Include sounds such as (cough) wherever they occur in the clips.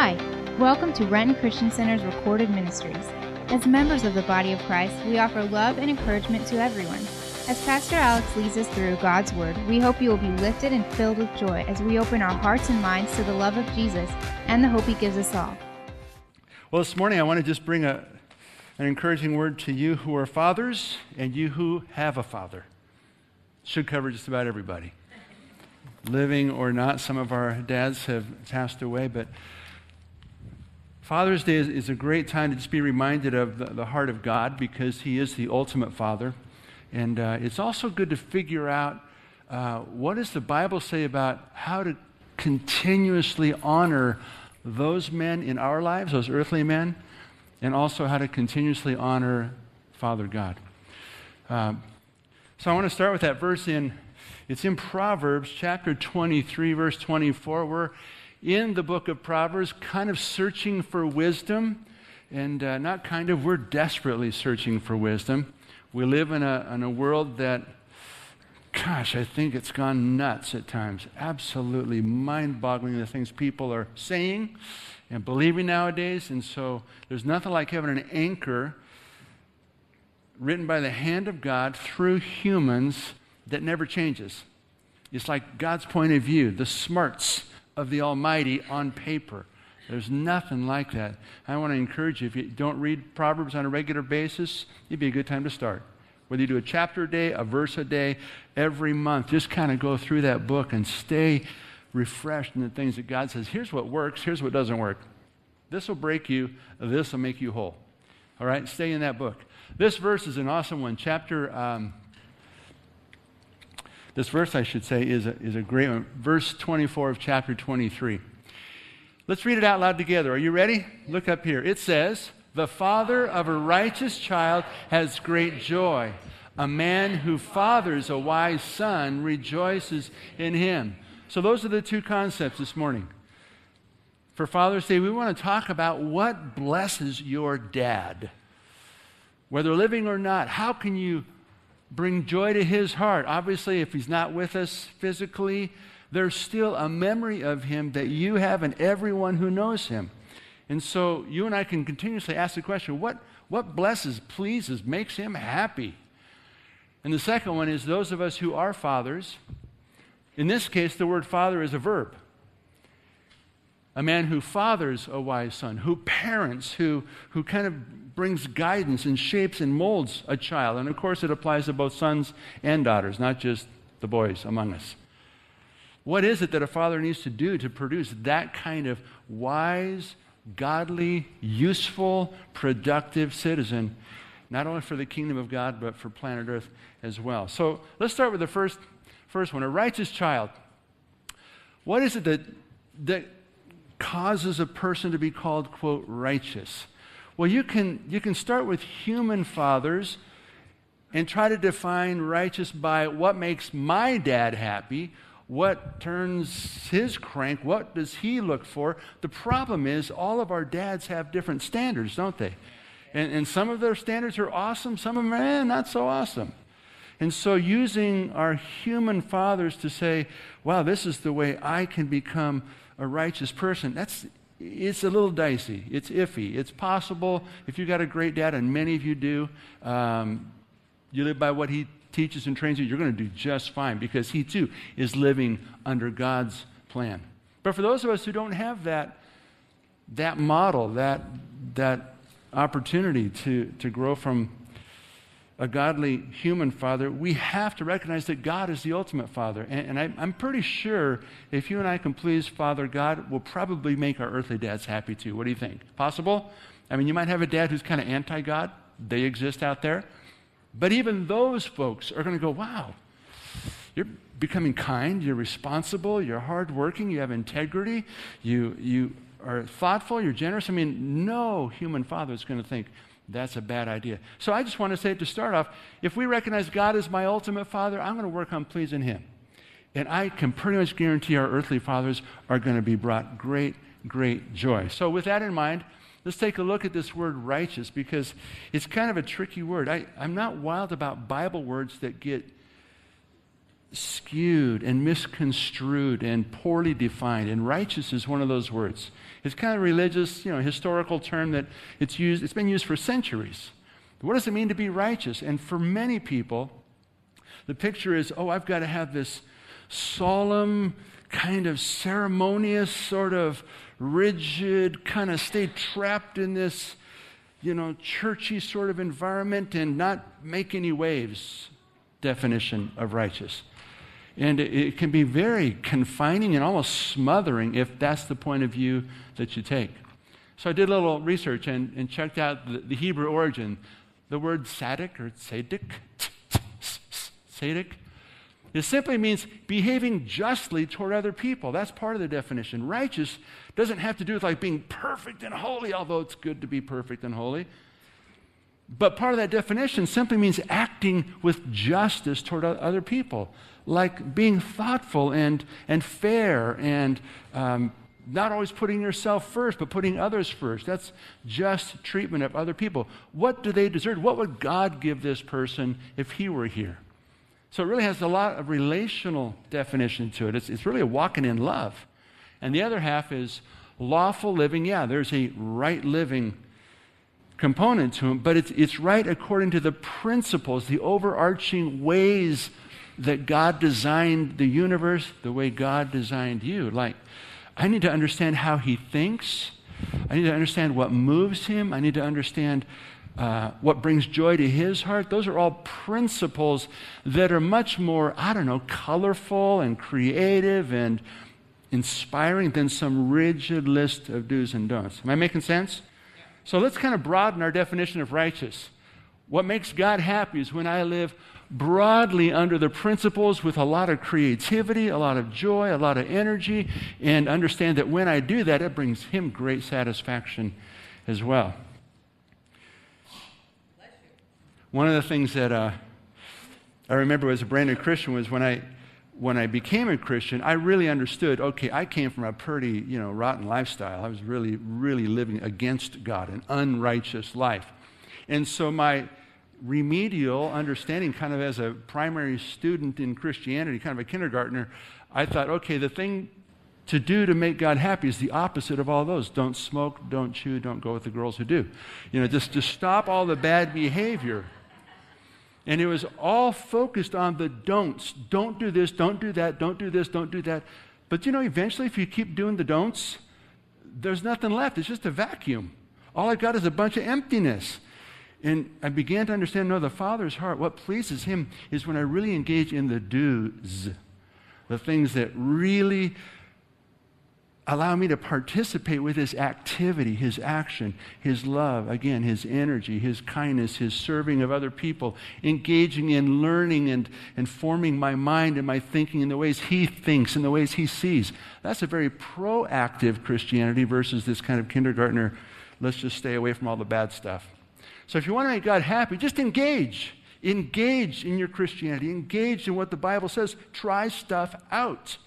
Hi, welcome to Renton Christian Center's recorded ministries. As members of the body of Christ, we offer love and encouragement to everyone. As Pastor Alex leads us through God's Word, we hope you will be lifted and filled with joy as we open our hearts and minds to the love of Jesus and the hope He gives us all. Well, this morning I want to just bring a, an encouraging word to you who are fathers and you who have a father. Should cover just about everybody. Living or not, some of our dads have passed away, but Father's Day is, is, a great time to just be reminded of the, the, heart of God because He is the ultimate Father. And uh, it's also good to figure out uh, what does the Bible say about how to continuously honor those men in our lives, those earthly men, and also how to continuously honor Father God. Uh, so I want to start with that verse in it's in Proverbs chapter 23 verse 24 where in the book of Proverbs, kind of searching for wisdom. And uh, not kind of, we're desperately searching for wisdom. We live in a, in a world that, gosh, I think it's gone nuts at times. Absolutely mind boggling the things people are saying and believing nowadays. And so there's nothing like having an anchor written by the hand of God through humans that never changes. It's like God's point of view, the smarts of the Almighty on paper. There's nothing like that. I want to encourage you, if you don't read Proverbs on a regular basis, it'd be a good time to start. Whether you do a chapter a day, a verse a day, every month, just kind of go through that book and stay refreshed in the things that God says. Here's what works, here's what doesn't work. This will break you, this will make you whole. All right, stay in that book. This verse is an awesome one. Chapter um, this verse, I should say, is a, is a great one. Verse 24 of chapter 23. Let's read it out loud together. Are you ready? Look up here. It says, The father of a righteous child has great joy. A man who fathers a wise son rejoices in him. So, those are the two concepts this morning. For Father's Day, we want to talk about what blesses your dad. Whether living or not, how can you bring joy to his heart. Obviously, if he's not with us physically, there's still a memory of him that you have and everyone who knows him. And so you and I can continuously ask the question what, what blesses, pleases, makes him happy? And the second one is those of us who are fathers. In this case, the word father is a verb. A man who fathers a wise son, who parents, who, who kind of brings guidance and shapes and molds a child. And of course, it applies to both sons and daughters, not just the boys among us. What is it that a father needs to do to produce that kind of wise, godly, useful, productive citizen, not only for the kingdom of God, but for planet Earth as well? So let's start with the first, first one a righteous child. What is it that, that causes a person to be called, quote, righteous? Well, you can, you can start with human fathers and try to define righteous by what makes my dad happy, what turns his crank, what does he look for. The problem is, all of our dads have different standards, don't they? And, and some of their standards are awesome, some of them are eh, not so awesome. And so, using our human fathers to say, wow, this is the way I can become a righteous person, that's it's a little dicey. It's iffy. It's possible if you've got a great dad, and many of you do, um, you live by what he teaches and trains you, you're going to do just fine because he too is living under God's plan. But for those of us who don't have that, that model, that, that opportunity to, to grow from a godly human father, we have to recognize that God is the ultimate father. And, and I, I'm pretty sure if you and I can please Father God, we'll probably make our earthly dads happy too. What do you think? Possible? I mean, you might have a dad who's kind of anti God, they exist out there. But even those folks are going to go, wow, you're becoming kind, you're responsible, you're hardworking, you have integrity, you, you are thoughtful, you're generous. I mean, no human father is going to think, that's a bad idea. So I just want to say to start off if we recognize God as my ultimate father, I'm going to work on pleasing Him. And I can pretty much guarantee our earthly fathers are going to be brought great, great joy. So, with that in mind, let's take a look at this word righteous because it's kind of a tricky word. I, I'm not wild about Bible words that get skewed and misconstrued and poorly defined. And righteous is one of those words. It's kind of religious, you know, historical term that it's used, it's been used for centuries. What does it mean to be righteous? And for many people, the picture is, oh, I've got to have this solemn, kind of ceremonious, sort of rigid, kind of stay trapped in this, you know, churchy sort of environment and not make any waves definition of righteous. And it, can be very confining and almost smothering if that's the point of view that you take. So I did a little research and, and checked out the, the Hebrew origin. The word tzaddik or tzaddik, tzaddik, it simply means behaving justly toward other people. That's part of the definition. Righteous doesn't have to do with like being perfect and holy, although it's good to be perfect and holy. But part of that definition simply means acting with justice toward other people, like being thoughtful and, and fair and um, not always putting yourself first, but putting others first. That's just treatment of other people. What do they deserve? What would God give this person if he were here? So it really has a lot of relational definition to it. It's, it's really a walking in love. And the other half is lawful living. Yeah, there's a right living component to it, but it's, it's right according to the principles, the overarching ways that God designed the universe, the way God designed you. Like, I need to understand how He thinks. I need to understand what moves Him. I need to understand uh, what brings joy to his heart. Those are all principles that are much more, I don't know, colorful and creative and inspiring than some rigid list of do's and don'ts. Am I making sense? So let's kind of broaden our definition of righteous. What makes God happy is when I live broadly under the principles with a lot of creativity, a lot of joy, a lot of energy, and understand that when I do that, it brings Him great satisfaction as well. One of the things that uh, I remember as a brand new Christian was when I, when I became a Christian, I really understood okay, I came from a pretty, you know, rotten lifestyle. I was really, really living against God, an unrighteous life. And so my remedial understanding, kind of as a primary student in Christianity, kind of a kindergartner, I thought, okay, the thing to do to make God happy is the opposite of all those. Don't smoke, don't chew, don't go with the girls who do. You know, just to stop all the bad behavior. And it was all focused on the don'ts. Don't do this, don't do that, don't do this, don't do that. But you know, eventually, if you keep doing the don'ts, there's nothing left. It's just a vacuum. All I've got is a bunch of emptiness. And I began to understand no, the Father's heart, what pleases Him is when I really engage in the do's, the things that really allow me to participate with his activity, his action, his love, again, his energy, his kindness, his serving of other people, engaging in learning and, and forming my mind and my thinking in the ways he thinks, in the ways he sees. That's a very proactive Christianity versus this kind of kindergartner, let's just stay away from all the bad stuff. So if you want to make God happy, just engage. Engage in your Christianity. Engage in what the Bible says. Try stuff out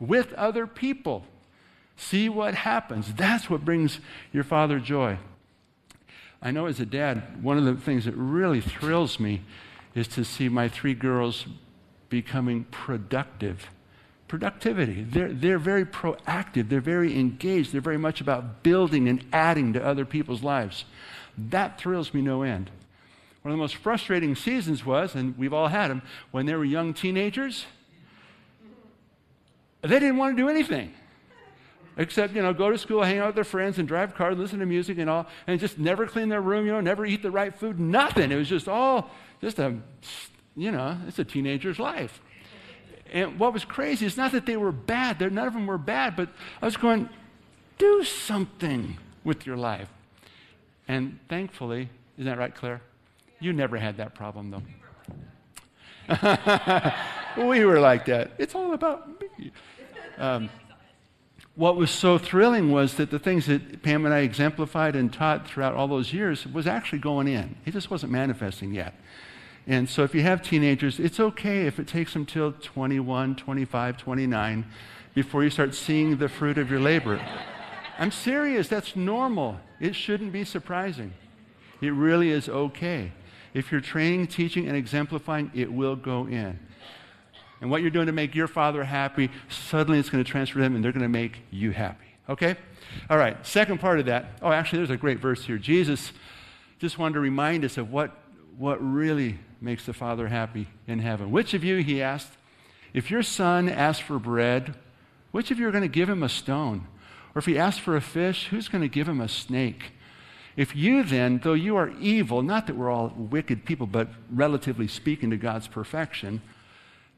with other people. See what happens. That's what brings your father joy. I know as a dad, one of the things that really thrills me is to see my three girls becoming productive. Productivity. They're, they're very proactive, they're very engaged, they're very much about building and adding to other people's lives. That thrills me no end. One of the most frustrating seasons was, and we've all had them, when they were young teenagers, they didn't want to do anything except, you know, go to school, hang out with their friends, and drive cars, listen to music and all, and just never clean their room, you know, never eat the right food, nothing. It was just all, just a, you know, it's a teenager's life. And what was crazy is not that they were bad, They're, none of them were bad, but I was going, do something with your life. And thankfully, isn't that right, Claire? You never had that problem, though. (laughs) we were like that. It's all about me. Um, what was so thrilling was that the things that Pam and I exemplified and taught throughout all those years was actually going in. It just wasn't manifesting yet. And so if you have teenagers, it's okay if it takes them till 21, 25, 29 before you start seeing the fruit of your labor. I'm serious, that's normal. It shouldn't be surprising. It really is okay. If you're training, teaching, and exemplifying, it will go in. And what you're doing to make your father happy, suddenly it's going to transfer them and they're going to make you happy. Okay? All right, second part of that. Oh, actually, there's a great verse here. Jesus just wanted to remind us of what, what really makes the Father happy in heaven. Which of you, he asked, if your son asks for bread, which of you are going to give him a stone? Or if he asks for a fish, who's going to give him a snake? If you then, though you are evil, not that we're all wicked people, but relatively speaking to God's perfection,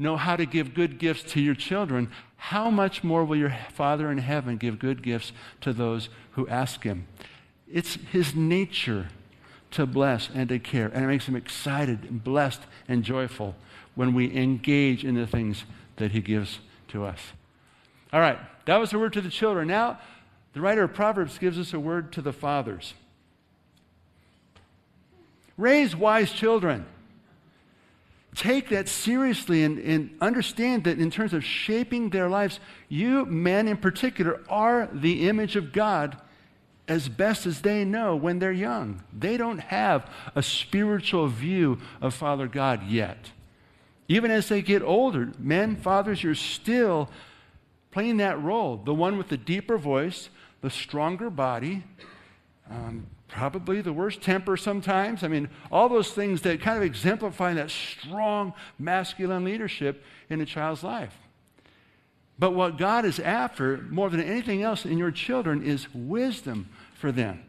know how to give good gifts to your children, how much more will your Father in heaven give good gifts to those who ask him? It's his nature to bless and to care, and it makes him excited and blessed and joyful when we engage in the things that he gives to us. All right, that was the word to the children. Now, the writer of Proverbs gives us a word to the fathers. Raise wise children. Take that seriously and, and, understand that in terms of shaping their lives, you men in particular are the image of God as best as they know when they're young. They don't have a spiritual view of Father God yet. Even as they get older, men, fathers, you're still playing that role the one with the deeper voice, the stronger body, um, probably the worst temper sometimes. I mean, all those things that kind of exemplify that strong masculine leadership in a child's life. But what God is after more than anything else in your children is wisdom for them.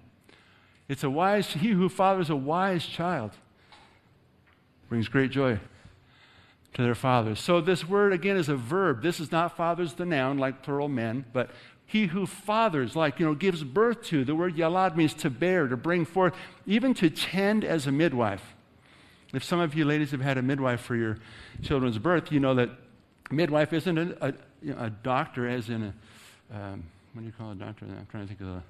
It's a wise, he who fathers a wise child brings great joy to their fathers. So this word again is a verb. This is not fathers the noun like plural men, but he who fathers, like, you know, gives birth to. The word yalad means to bear, to bring forth, even to tend as a midwife. If some of you ladies have had a midwife for your children's birth, you know that midwife isn't a, a, you know, a doctor, as in a, um, what do you call a doctor? I'm trying to think of a.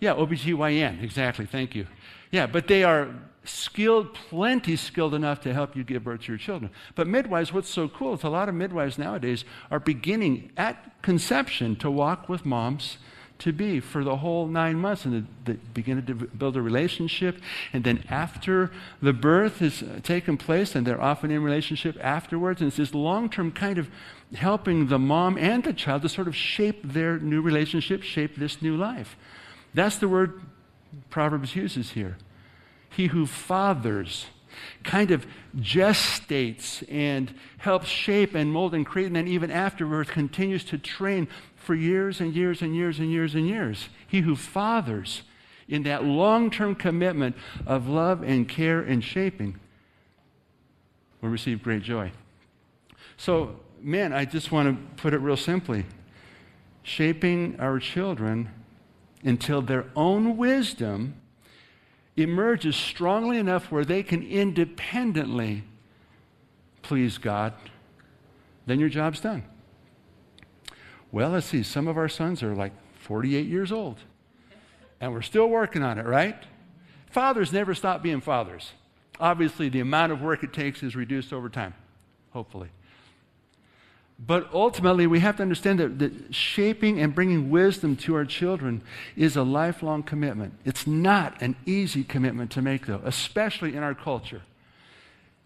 Yeah, OBGYN, exactly, thank you. Yeah, but they are skilled, plenty skilled enough to help you give birth to your children. But midwives, what's so cool is a lot of midwives nowadays are beginning at conception to walk with moms to be for the whole nine months and they begin to build a relationship. And then after the birth has taken place, and they're often in relationship afterwards, and it's this long term kind of helping the mom and the child to sort of shape their new relationship, shape this new life. That's the word Proverbs uses here he who fathers kind of gestates and helps shape and mold and create, and then even afterwards continues to train for years and years and years and years and years. He who fathers in that long term commitment of love and care and shaping will receive great joy. So, man, I just want to put it real simply shaping our children until their own wisdom emerges strongly enough where they can independently please God, then your job's done. Well, let's see, some of our sons are like 48 years old, and we're still working on it, right? Fathers never stop being fathers. Obviously, the amount of work it takes is reduced over time, hopefully. But ultimately, we have to understand that, that, shaping and bringing wisdom to our children is a lifelong commitment. It's not an easy commitment to make, though, especially in our culture.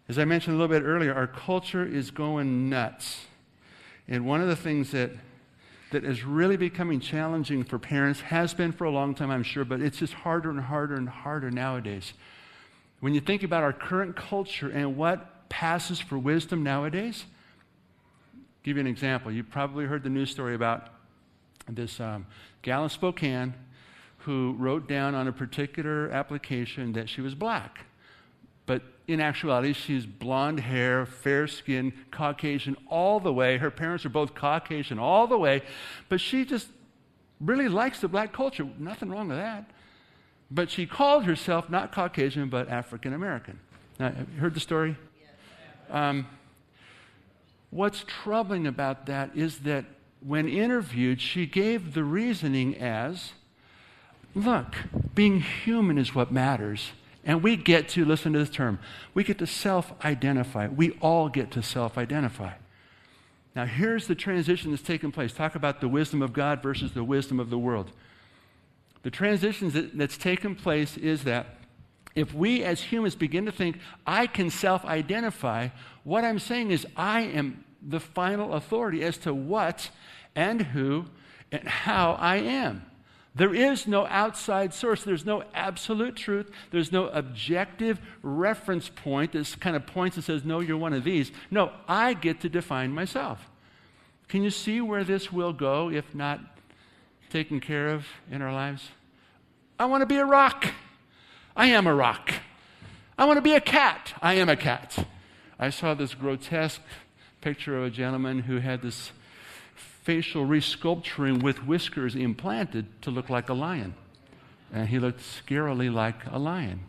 As I mentioned a little bit earlier, our culture is going nuts. And one of the things that, that is really becoming challenging for parents has been for a long time, I'm sure, but it's just harder and harder and harder nowadays. When you think about our current culture and what passes for wisdom nowadays, give you an example. You probably heard the news story about this um, gal in Spokane who wrote down on a particular application that she was black. But in actuality, she's blonde hair, fair skin, Caucasian all the way. Her parents are both Caucasian all the way. But she just really likes the black culture. Nothing wrong with that. But she called herself not Caucasian, but African American. Now, have you heard the story? Yes. Um, What's troubling about that is that when interviewed, she gave the reasoning as look, being human is what matters. And we get to, listen to this term, we get to self identify. We all get to self identify. Now, here's the transition that's taken place. Talk about the wisdom of God versus the wisdom of the world. The transition that's taken place is that if we as humans begin to think, I can self identify, what I'm saying is, I am the final authority as to what and who and how I am. There is no outside source. There's no absolute truth. There's no objective reference point that kind of points and says, no, you're one of these. No, I get to define myself. Can you see where this will go if not taken care of in our lives? I want to be a rock. I am a rock. I want to be a cat. I am a cat. I saw this grotesque picture of a gentleman who had this facial resculpturing with whiskers implanted to look like a lion. And he looked scarily like a lion.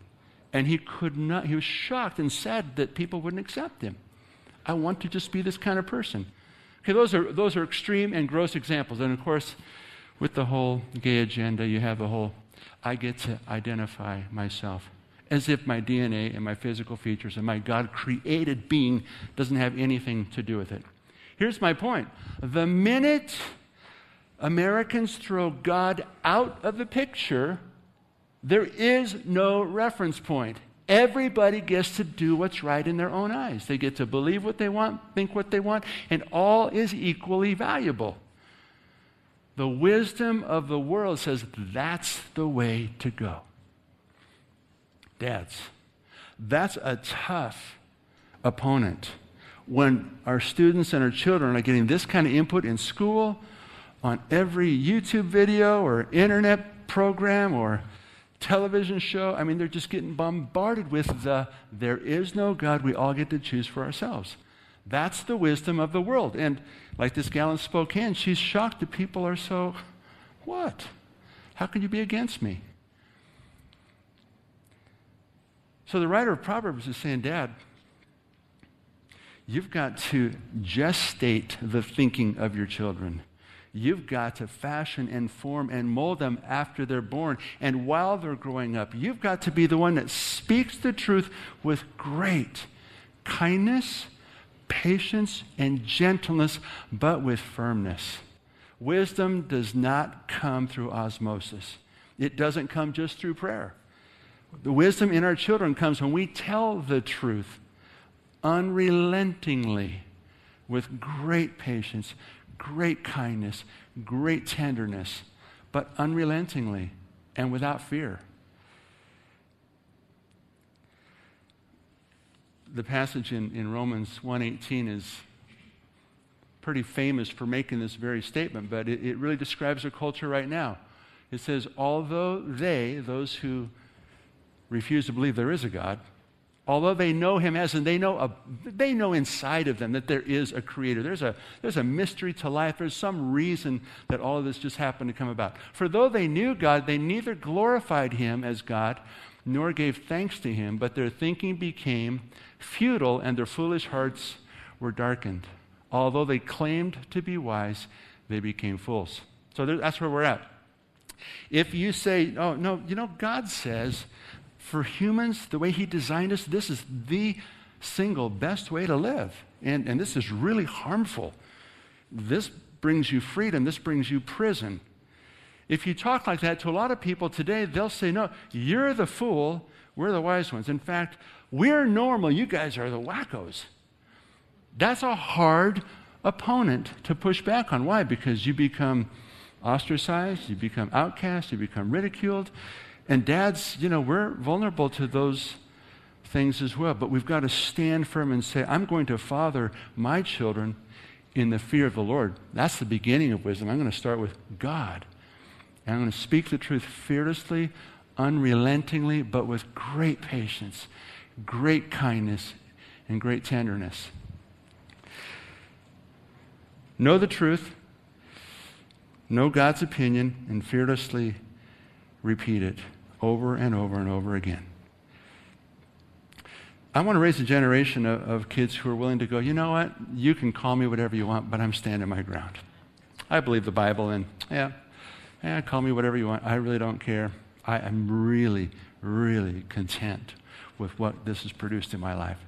And he could not, he was shocked and sad that people wouldn't accept him. I want to just be this kind of person. Okay, those are, those are extreme and gross examples. And of course, with the whole gay agenda, you have the whole I get to identify myself as if my DNA and my physical features and my God created being doesn't have anything to do with it. Here's my point the minute Americans throw God out of the picture, there is no reference point. Everybody gets to do what's right in their own eyes. They get to believe what they want, think what they want, and all is equally valuable. The wisdom of the world says that's the way to go. Dads, that's a tough opponent. When our students and our children are getting this kind of input in school, on every YouTube video or internet program or television show, I mean, they're just getting bombarded with the there is no God, we all get to choose for ourselves. That's the wisdom of the world. And like this gal in Spokane, she's shocked that people are so, what? How can you be against me? So the writer of Proverbs is saying, Dad, you've got to gestate the thinking of your children. You've got to fashion and form and mold them after they're born. And while they're growing up, you've got to be the one that speaks the truth with great kindness patience and gentleness, but with firmness. Wisdom does not come through osmosis, it doesn't come just through prayer. The wisdom in our children comes when we tell the truth unrelentingly with great patience, great kindness, great tenderness, but unrelentingly and without fear. The passage in, in Romans 1.18 is pretty famous for making this very statement, but it, it really describes our culture right now. It says, although they, those who refuse to believe there is a God, although they know him as, and they know, a, they know inside of them that there is a creator. There's a, there's a mystery to life. There's some reason that all of this just happened to come about. For though they knew God, they neither glorified him as God nor gave thanks to him, but their thinking became futile and their foolish hearts were darkened. Although they claimed to be wise, they became fools. So that's where we're at. If you say, oh, no, you know, God says for humans, the way He designed us, this is the single best way to live. And, and this is really harmful. This brings you freedom, this brings you prison. If you talk like that to a lot of people today, they'll say, No, you're the fool, we're the wise ones. In fact, we're normal, you guys are the wackos. That's a hard opponent to push back on. Why? Because you become ostracized, you become outcast, you become ridiculed. And dads, you know, we're vulnerable to those things as well. But we've got to stand firm and say, I'm going to father my children in the fear of the Lord. That's the beginning of wisdom. I'm going to start with God. And I'm going to speak the truth fearlessly, unrelentingly, but with great patience, great kindness, and great tenderness. Know the truth, know God's opinion, and fearlessly repeat it over and over and over again. I want to raise a generation of, of, kids who are willing to go, you know what? You can call me whatever you want, but I'm standing my ground. I believe the Bible, and yeah, eh, call me whatever you want. I really don't care. I am really, really content with what this has produced in my life.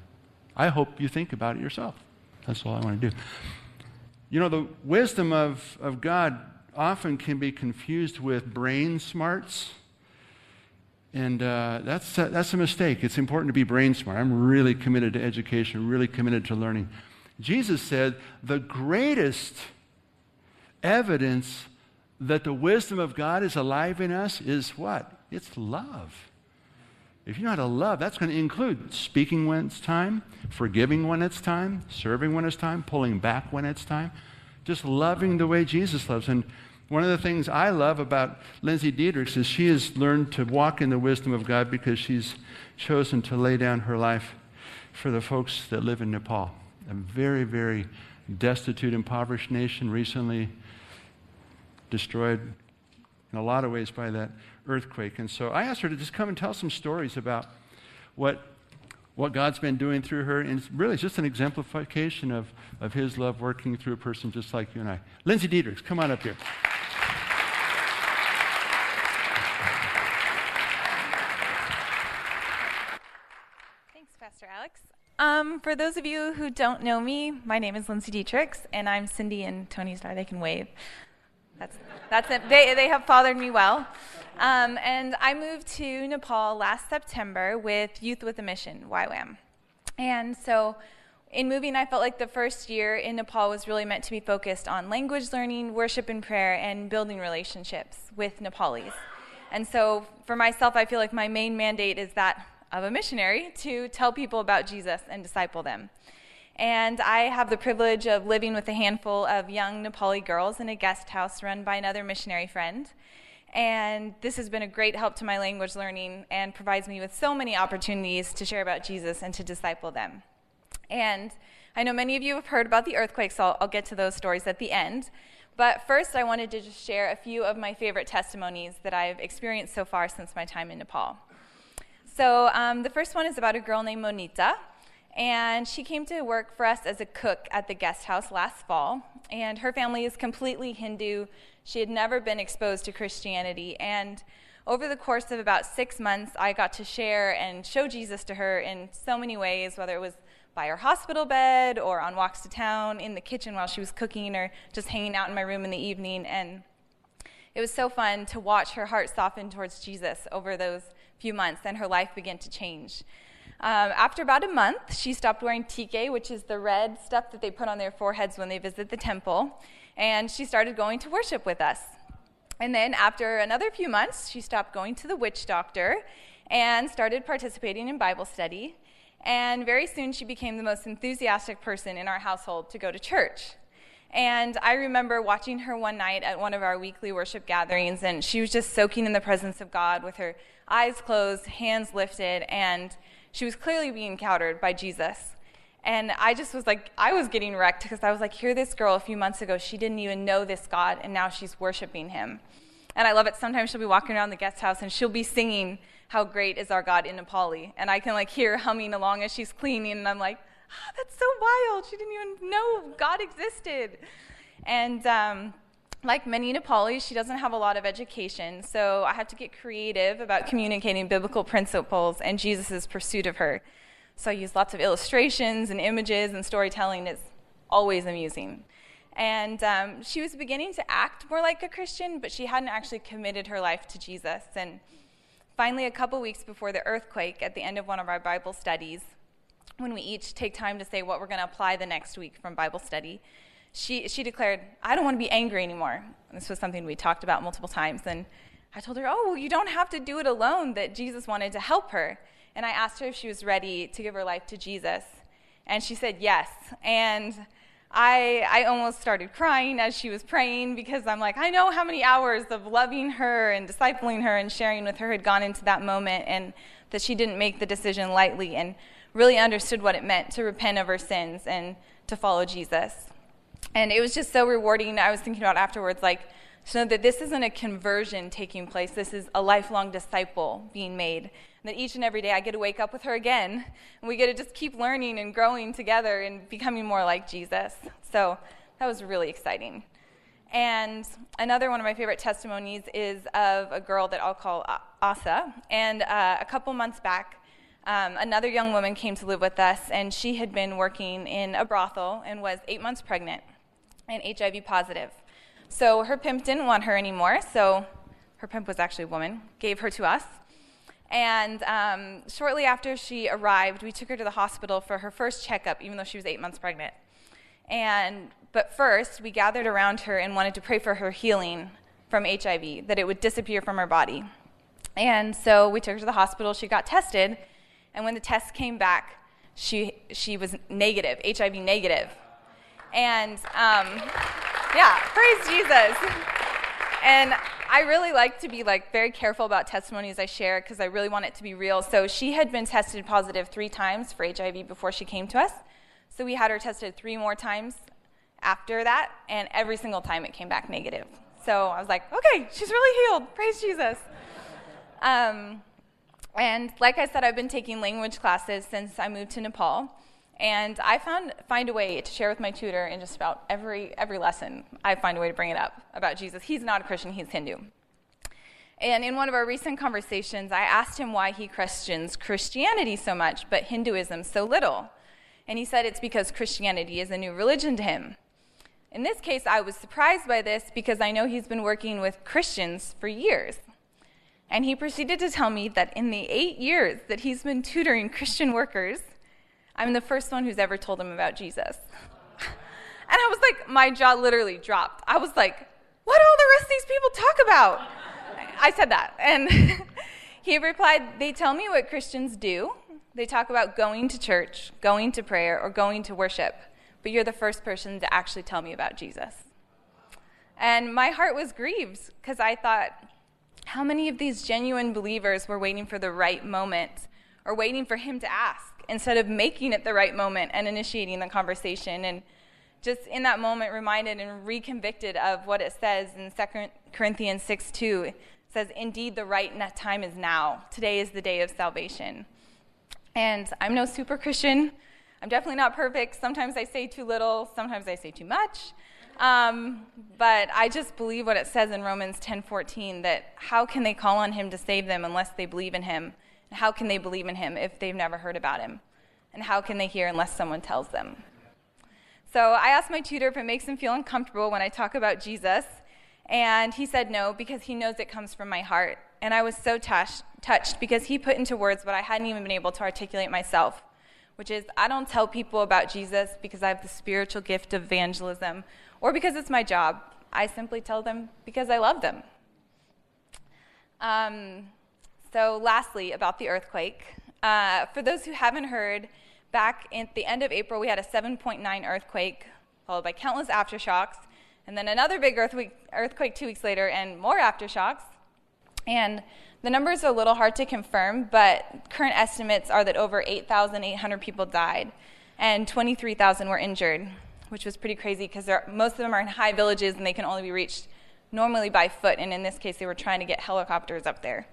I hope you think about it yourself. That's all I want to do. You know, the wisdom of, of God often can be confused with brain smarts. And uh, that's, a, that's a mistake. It's important to be brain smart. I'm really committed to education, really committed to learning. Jesus said the greatest evidence that the wisdom of God is alive in us is what? It's love. If you know how to love, that's going to include speaking when it's time, forgiving when it's time, serving when it's time, pulling back when it's time, just loving the way Jesus loves. And one of the things I love about Lindsay Dietrichs is she has learned to walk in the wisdom of God because she's chosen to lay down her life for the folks that live in Nepal, a very, very destitute, impoverished nation recently destroyed in a lot of ways by that earthquake. And so I asked her to just come and tell some stories about what, what God's been doing through her. And it's really it's just an exemplification of, of His love working through a person just like you and I. Lindsay Dietrichs, come on up here. Thanks, Pastor Alex. Um, for those of you who don't know me, my name is Lindsay Dietrichs, and I'm Cindy and Tony's daughter. They can wave. That's, that's it. They, they have fathered me well. Um, and I moved to Nepal last September with Youth with a Mission, YWAM. And so in moving, I felt like the first year in Nepal was really meant to be focused on language learning, worship and prayer, and building relationships with Nepalis. And so for myself, I feel like my main mandate is that of a missionary to tell people about Jesus and disciple them. And I have the privilege of living with a handful of young Nepali girls in a guest house run by another missionary friend. And this has been a great help to my language learning and provides me with so many opportunities to share about Jesus and to disciple them. And I know many of you have heard about the earthquake, so I'll, I'll get to those stories at the end. But first, I wanted to just share a few of my favorite testimonies that I've experienced so far since my time in Nepal. So, um, the first one is about a girl named Monita, and she came to work for us as a cook at the guest house last fall. And her family is completely Hindu. She had never been exposed to Christianity. And over the course of about six months, I got to share and show Jesus to her in so many ways, whether it was by her hospital bed or on walks to town, in the kitchen while she was cooking, or just hanging out in my room in the evening. And it was so fun to watch her heart soften towards Jesus over those few months, and her life began to change. Um, after about a month, she stopped wearing tika, which is the red stuff that they put on their foreheads when they visit the temple, and she started going to worship with us. And then, after another few months, she stopped going to the witch doctor and started participating in Bible study. And very soon, she became the most enthusiastic person in our household to go to church. And I remember watching her one night at one of our weekly worship gatherings, and she was just soaking in the presence of God with her eyes closed, hands lifted, and she was clearly being encountered by Jesus. And I just was like, I was getting wrecked because I was like, here, this girl a few months ago, she didn't even know this God, and now she's worshiping him. And I love it. Sometimes she'll be walking around the guest house and she'll be singing, How Great is Our God in Nepali. And I can like hear humming along as she's cleaning, and I'm like, oh, That's so wild. She didn't even know God existed. And um, like many Nepalis, she doesn't have a lot of education, so I have to get creative about communicating biblical principles and Jesus' pursuit of her. So I use lots of illustrations and images and storytelling. It's always amusing. And um, she was beginning to act more like a Christian, but she hadn't actually committed her life to Jesus. And finally, a couple weeks before the earthquake, at the end of one of our Bible studies, when we each take time to say what we're going to apply the next week from Bible study, she, she declared, I don't want to be angry anymore. And this was something we talked about multiple times. And I told her, Oh, well, you don't have to do it alone, that Jesus wanted to help her. And I asked her if she was ready to give her life to Jesus. And she said yes. And I, I almost started crying as she was praying because I'm like, I know how many hours of loving her and discipling her and sharing with her had gone into that moment, and that she didn't make the decision lightly and really understood what it meant to repent of her sins and to follow Jesus. And it was just so rewarding. I was thinking about afterwards, like, to know that this isn't a conversion taking place, this is a lifelong disciple being made. And that each and every day I get to wake up with her again, and we get to just keep learning and growing together and becoming more like Jesus. So that was really exciting. And another one of my favorite testimonies is of a girl that I'll call Asa. And uh, a couple months back, um, another young woman came to live with us, and she had been working in a brothel and was eight months pregnant and HIV positive. So her pimp didn't want her anymore, so her pimp was actually a woman, gave her to us. And um, shortly after she arrived, we took her to the hospital for her first checkup, even though she was eight months pregnant. And but first, we gathered around her and wanted to pray for her healing from HIV, that it would disappear from her body. And so we took her to the hospital. She got tested, and when the test came back, she she was negative, HIV negative. And um, yeah, praise Jesus. And I really like to be like very careful about testimonies I share because I really want it to be real. So she had been tested positive three times for HIV before she came to us. So we had her tested three more times after that, and every single time it came back negative. So I was like, okay, she's really healed. Praise Jesus. Um, and like I said, I've been taking language classes since I moved to Nepal. And I found find a way to share with my tutor in just about every every lesson. I find a way to bring it up about Jesus. He's not a Christian; he's Hindu. And in one of our recent conversations, I asked him why he questions Christianity so much, but Hinduism so little. And he said it's because Christianity is a new religion to him. In this case, I was surprised by this because I know he's been working with Christians for years. And he proceeded to tell me that in the eight years that he's been tutoring Christian workers, I'm the first one who's ever told him about Jesus. (laughs) And I was like, my jaw literally dropped. I was like, what all the rest of these people talk about? I said that. And (laughs) he replied, they tell me what Christians do. They talk about going to church, going to prayer, or going to worship. But you're the first person to actually tell me about Jesus. And my heart was grieved because I thought, how many of these genuine believers were waiting for the right moment or waiting for him to ask? Instead of making it the right moment and initiating the conversation. And just in that moment, reminded and reconvicted of what it says in 2 Corinthians 6 2. It says, Indeed, the right time is now. Today is the day of salvation. And I'm no super Christian. I'm definitely not perfect. Sometimes I say too little, sometimes I say too much. Um, but I just believe what it says in Romans 10:14 that how can they call on him to save them unless they believe in him? How can they believe in him if they've never heard about him? And how can they hear unless someone tells them? So I asked my tutor if it makes him feel uncomfortable when I talk about Jesus. And he said no, because he knows it comes from my heart. And I was so touched, touched because he put into words what I hadn't even been able to articulate myself, which is I don't tell people about Jesus because I have the spiritual gift of evangelism or because it's my job. I simply tell them because I love them. Um, so, lastly, about the earthquake. Uh, for those who haven't heard, back at the end of April, we had a 7.9 earthquake, followed by countless aftershocks, and then another big earthquake, earthquake two weeks later, and more aftershocks. And the numbers are a little hard to confirm, but current estimates are that over 8,800 people died and 23,000 were injured, which was pretty crazy because most of them are in high villages and they can only be reached normally by foot. And in this case, they were trying to get helicopters up there.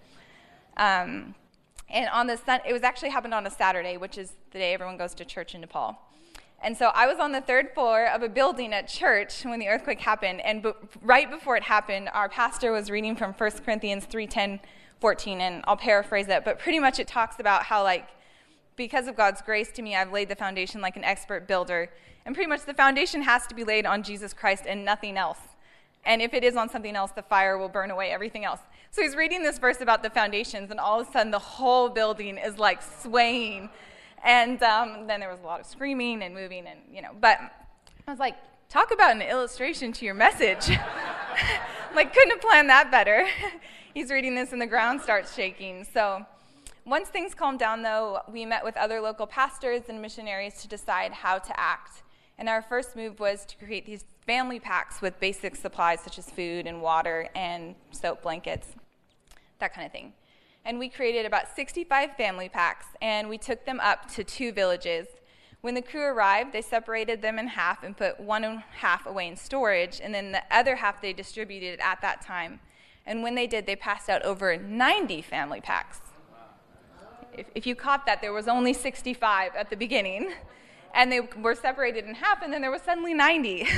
Um, and on the sun, it was actually happened on a Saturday, which is the day everyone goes to church in Nepal. And so I was on the third floor of a building at church when the earthquake happened. And b- right before it happened, our pastor was reading from 1 Corinthians 3:10, 14, and I'll paraphrase it, but pretty much it talks about how like because of God's grace to me, I've laid the foundation like an expert builder. And pretty much the foundation has to be laid on Jesus Christ and nothing else. And if it is on something else, the fire will burn away everything else. So he's reading this verse about the foundations, and all of a sudden the whole building is like swaying. And um, then there was a lot of screaming and moving, and you know, but I was like, talk about an illustration to your message. (laughs) like, couldn't have planned that better. (laughs) he's reading this, and the ground starts shaking. So once things calmed down, though, we met with other local pastors and missionaries to decide how to act. And our first move was to create these family packs with basic supplies such as food and water and soap blankets, that kind of thing. And we created about 65 family packs and we took them up to two villages. When the crew arrived, they separated them in half and put one half away in storage, and then the other half they distributed at that time. And when they did, they passed out over 90 family packs. If, if you caught that, there was only 65 at the beginning, and they were separated in half, and then there was suddenly 90. (laughs)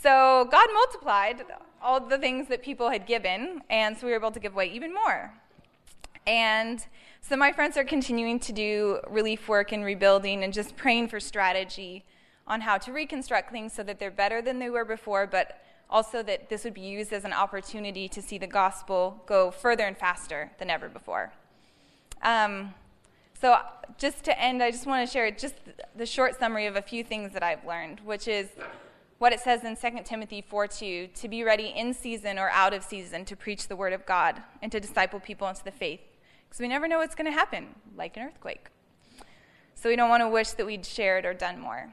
So God multiplied all the things that people had given, and so we were able to give away even more. And so my friends are continuing to do relief work and rebuilding and just praying for strategy on how to reconstruct things so that they're better than they were before, but also that this would be used as an opportunity to see the gospel go further and faster than ever before. Um, So, just to end, I just want to share just the short summary of a few things that I've learned, which is what it says in 2 Timothy 4:2 to be ready in season or out of season to preach the word of God and to disciple people into the faith. Because we never know what's going to happen, like an earthquake. So we don't want to wish that we'd shared or done more.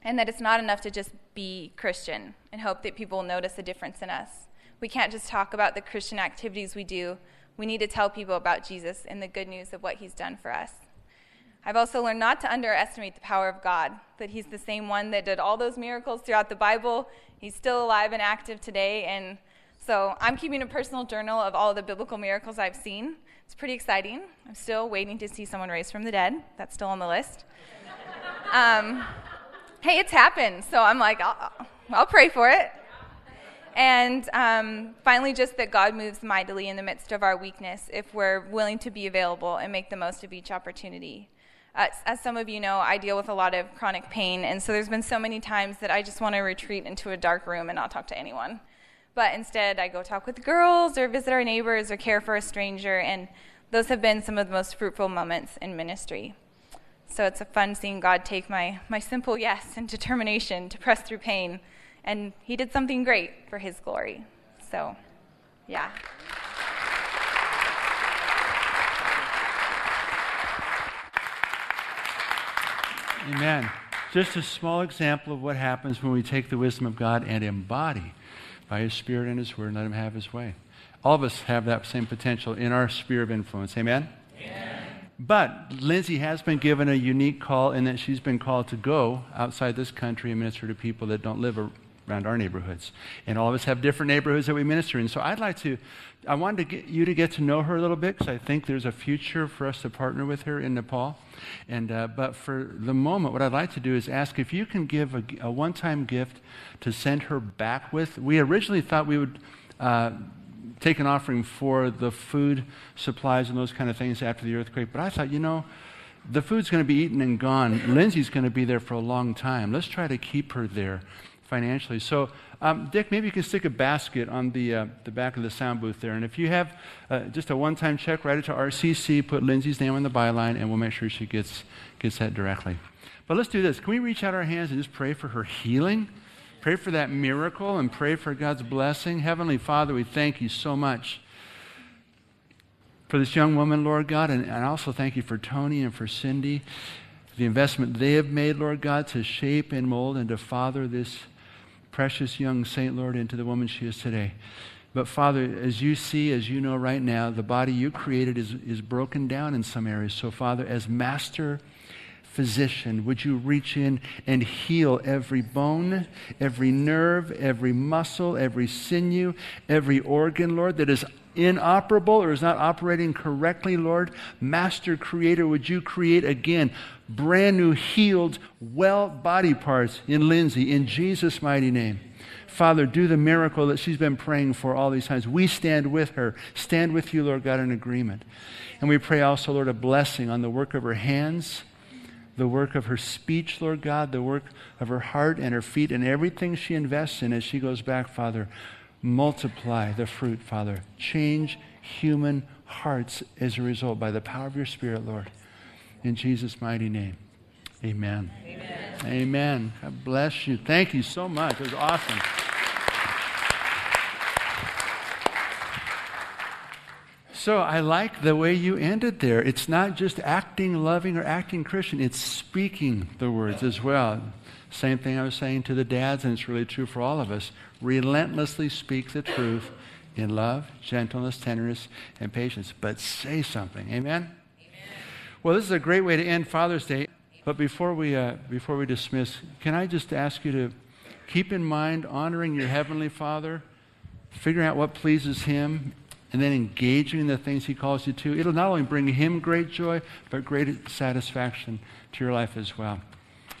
And that it's not enough to just be Christian and hope that people will notice a difference in us. We can't just talk about the Christian activities we do. We need to tell people about Jesus and the good news of what he's done for us. I've also learned not to underestimate the power of God, that He's the same one that did all those miracles throughout the Bible. He's still alive and active today. And so I'm keeping a personal journal of all of the biblical miracles I've seen. It's pretty exciting. I'm still waiting to see someone raised from the dead. That's still on the list. (laughs) Um, hey, it's happened. So I'm like, I'll, I'll pray for it. And um, finally, just that God moves mightily in the midst of our weakness if we're willing to be available and make the most of each opportunity. Uh, as some of you know, I deal with a lot of chronic pain, and so there's been so many times that I just want to retreat into a dark room and not talk to anyone. But instead, I go talk with girls or visit our neighbors or care for a stranger, and those have been some of the most fruitful moments in ministry. So it's a fun seeing God take my, my simple yes and determination to press through pain, and He did something great for His glory. So, yeah. Amen. Just a small example of what happens when we take the wisdom of God and embody by His Spirit and His Word and let Him have His way. All of us have that same potential in our sphere of influence. Amen? Amen? But Lindsay has been given a unique call in that she's been called to go outside this country and minister to people that don't live around our neighborhoods. And all of us have different neighborhoods that we minister in. So I'd like to, I wanted to get you to get to know her a little bit because I think there's a future for us to partner with her in Nepal. And, uh, but for the moment, what I'd like to do is ask if you can give a, a one time gift to send her back with. We originally thought we would. Uh, take an offering for the food supplies and those kind of things after the earthquake. But I thought, you know, the food's going to be eaten and gone. Lindsay's going to be there for a long time. Let's try to keep her there financially. So, um, Dick, maybe you can stick a basket on the, uh, the back of the sound booth there. And if you have uh, just a one time check, write it to RCC, put Lindsay's name on the byline, and we'll make sure she gets, gets that directly. But let's do this. Can we reach out our hands and just pray for her healing? Pray for that miracle and pray for God's blessing. Heavenly Father, we thank you so much for this young woman, Lord God, and, and also thank you for Tony and for Cindy, the investment they have made, Lord God, to shape and mold and to father this precious young saint, Lord, into the woman she is today. But Father, as you see, as you know right now, the body you created is, is broken down in some areas. So, Father, as master physician, would you reach in and heal every bone, every nerve, every muscle, every sinew, every organ, Lord, that is inoperable or is not operating correctly, Lord? Master Creator, would you create again brand new, healed, well body parts in Lindsay in Jesus' mighty name? Father, do the miracle that she's been praying for all these times. We stand with her. Stand with you, Lord God, in agreement. And we pray also, Lord, a blessing on the work of her hands, the work of her speech, Lord God, the work of her heart and her feet, and everything she invests in as she goes back, Father multiply the fruit, Father. Change human hearts as a result by the power of your Spirit, Lord. In Jesus' mighty name. Amen. Amen. Amen. God bless you. Thank you so much. It was awesome. So I like the way you ended there. It's not just acting loving or acting Christian, it's speaking the words as well. Same thing I was saying to the dads, and it's really true for all of us. Relentlessly speak the truth in love, gentleness, tenderness, and patience, but say something. Amen? Amen. Well, this is a great way to end Father's Day. But before we, uh, before we dismiss, can I just ask you to keep in mind honoring your Heavenly Father, figuring out what pleases Him, and then engaging in the things He calls you to? It'll not only bring Him great joy, but great satisfaction to your life as well.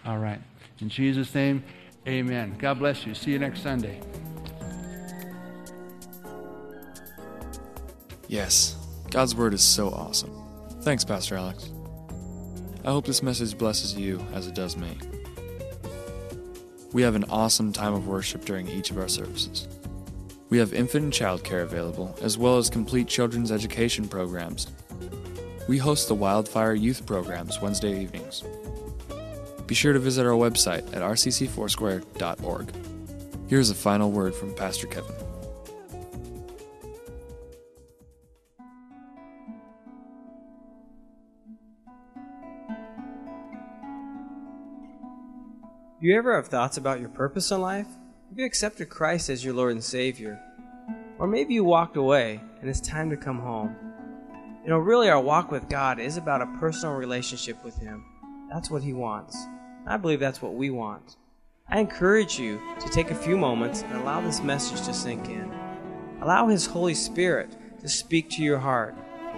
All right. In Jesus' name, amen. God bless you. See you next Sunday. Yes, God's Word is so awesome. Thanks, Pastor Alex. I hope this message blesses you as it does me. We have an awesome time of worship during each of our services. We have infant and child care available, as well as complete children's education programs. We host the Wildfire Youth programs Wednesday evenings. Be sure to visit our website at rccfoursquare.org. Here's a final word from Pastor Kevin. You ever have thoughts about your purpose in life? Have you accepted Christ as your Lord and Savior? Or maybe you walked away and it's time to come home. You know, really, our walk with God is about a personal relationship with Him. That's what He wants. I believe that's what we want. I encourage you to take a few moments and allow this message to sink in. Allow His Holy Spirit to speak to your heart.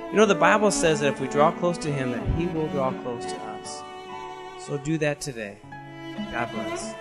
You know, the Bible says that if we draw close to Him, that He will draw close to us. So do that today. God bless.